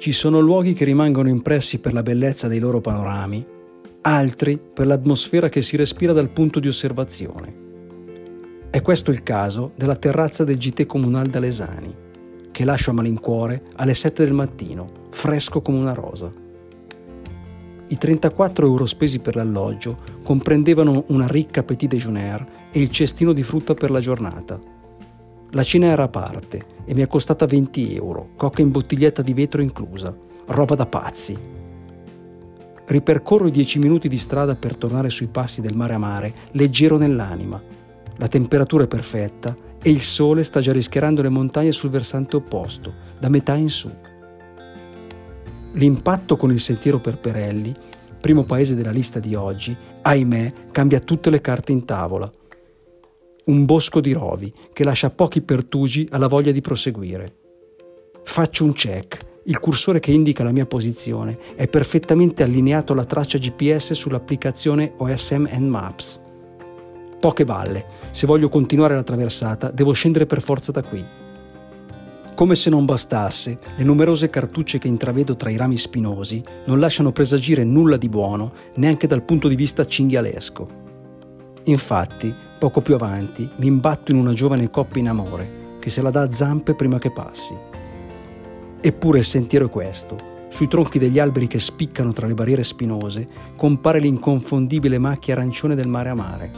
Ci sono luoghi che rimangono impressi per la bellezza dei loro panorami, altri per l'atmosfera che si respira dal punto di osservazione. È questo il caso della terrazza del GT Comunale d'Alesani, che lascio a malincuore alle 7 del mattino, fresco come una rosa. I 34 euro spesi per l'alloggio comprendevano una ricca petit déjeuner e il cestino di frutta per la giornata, la cena era a parte e mi è costata 20 euro, cocca in bottiglietta di vetro inclusa, roba da pazzi. Ripercorro i 10 minuti di strada per tornare sui passi del mare a mare, leggero nell'anima. La temperatura è perfetta e il sole sta già rischiarando le montagne sul versante opposto, da metà in su. L'impatto con il sentiero per Perelli, primo paese della lista di oggi, ahimè, cambia tutte le carte in tavola un bosco di rovi che lascia pochi pertugi alla voglia di proseguire. Faccio un check. Il cursore che indica la mia posizione è perfettamente allineato alla traccia GPS sull'applicazione OSM Maps. Poche balle. Se voglio continuare la traversata, devo scendere per forza da qui. Come se non bastasse, le numerose cartucce che intravedo tra i rami spinosi non lasciano presagire nulla di buono neanche dal punto di vista cinghialesco. Infatti, poco più avanti, mi imbatto in una giovane coppia in amore che se la dà a zampe prima che passi. Eppure il sentiero è questo. Sui tronchi degli alberi che spiccano tra le barriere spinose compare l'inconfondibile macchia arancione del mare a mare.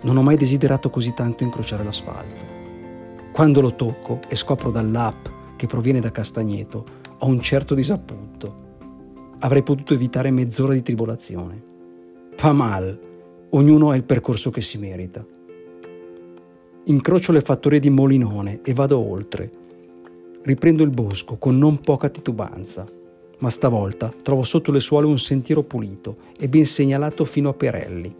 Non ho mai desiderato così tanto incrociare l'asfalto. Quando lo tocco e scopro dall'app che proviene da Castagneto, ho un certo disappunto. Avrei potuto evitare mezz'ora di tribolazione. Fa mal, Ognuno ha il percorso che si merita. Incrocio le fattorie di Molinone e vado oltre. Riprendo il bosco con non poca titubanza, ma stavolta trovo sotto le suole un sentiero pulito e ben segnalato fino a Perelli.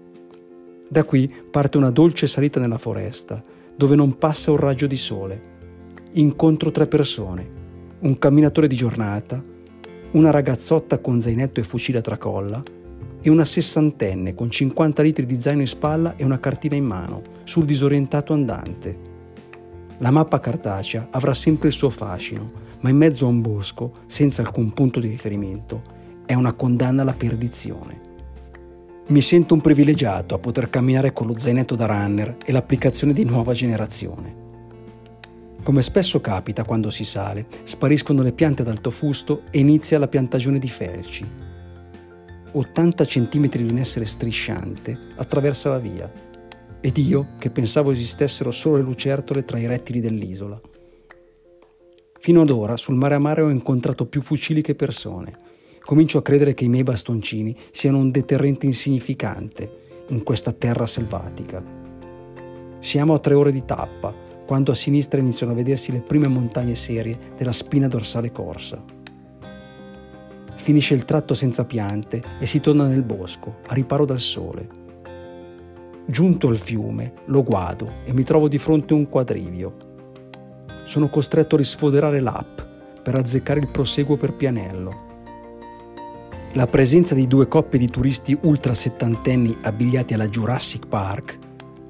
Da qui parte una dolce salita nella foresta, dove non passa un raggio di sole. Incontro tre persone, un camminatore di giornata, una ragazzotta con zainetto e fucile a tracolla e una sessantenne con 50 litri di zaino in spalla e una cartina in mano, sul disorientato andante. La mappa cartacea avrà sempre il suo fascino, ma in mezzo a un bosco, senza alcun punto di riferimento, è una condanna alla perdizione. Mi sento un privilegiato a poter camminare con lo zainetto da runner e l'applicazione di nuova generazione. Come spesso capita quando si sale, spariscono le piante ad alto fusto e inizia la piantagione di felci, 80 cm di un essere strisciante attraversa la via ed io che pensavo esistessero solo le lucertole tra i rettili dell'isola. Fino ad ora sul mare a mare ho incontrato più fucili che persone. Comincio a credere che i miei bastoncini siano un deterrente insignificante in questa terra selvatica. Siamo a tre ore di tappa, quando a sinistra iniziano a vedersi le prime montagne serie della spina dorsale corsa. Finisce il tratto senza piante e si torna nel bosco, a riparo dal sole. Giunto al fiume, lo guado e mi trovo di fronte a un quadrivio. Sono costretto a risfoderare l'app per azzeccare il proseguo per Pianello. La presenza di due coppie di turisti ultra settantenni abbigliati alla Jurassic Park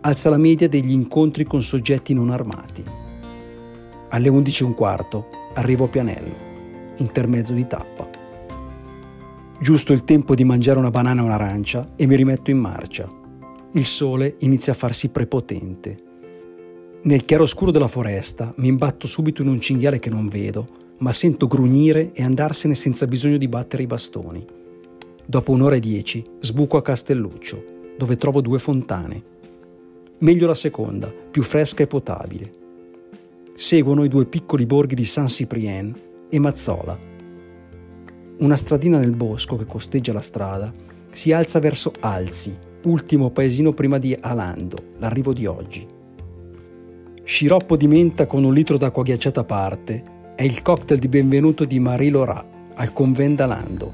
alza la media degli incontri con soggetti non armati. Alle 11.15 arrivo a Pianello, intermezzo di tappa. Giusto il tempo di mangiare una banana e un'arancia e mi rimetto in marcia. Il sole inizia a farsi prepotente. Nel chiaroscuro della foresta mi imbatto subito in un cinghiale che non vedo, ma sento grugnire e andarsene senza bisogno di battere i bastoni. Dopo un'ora e dieci sbuco a Castelluccio, dove trovo due fontane. Meglio la seconda, più fresca e potabile. Seguono i due piccoli borghi di San Cyprien e Mazzola, una stradina nel bosco che costeggia la strada si alza verso Alzi, ultimo paesino prima di Alando, l'arrivo di oggi. Sciroppo di menta con un litro d'acqua ghiacciata a parte è il cocktail di benvenuto di Marie Laura al convent d'Alando.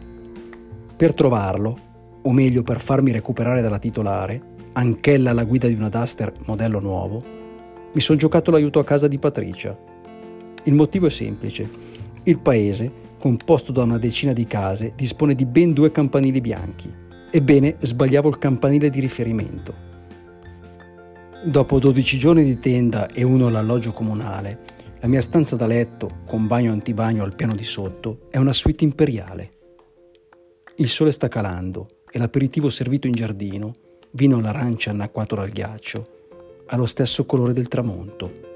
Per trovarlo, o meglio per farmi recuperare dalla titolare, anch'ella alla guida di una Duster modello nuovo, mi sono giocato l'aiuto a casa di Patricia. Il motivo è semplice. Il paese composto da una decina di case, dispone di ben due campanili bianchi. Ebbene, sbagliavo il campanile di riferimento. Dopo 12 giorni di tenda e uno all'alloggio comunale, La mia stanza da letto, con bagno antibagno al piano di sotto, è una suite imperiale. Il sole sta calando e l'aperitivo servito in giardino, vino all'arancia annacquato dal ghiaccio, ha lo stesso colore del tramonto.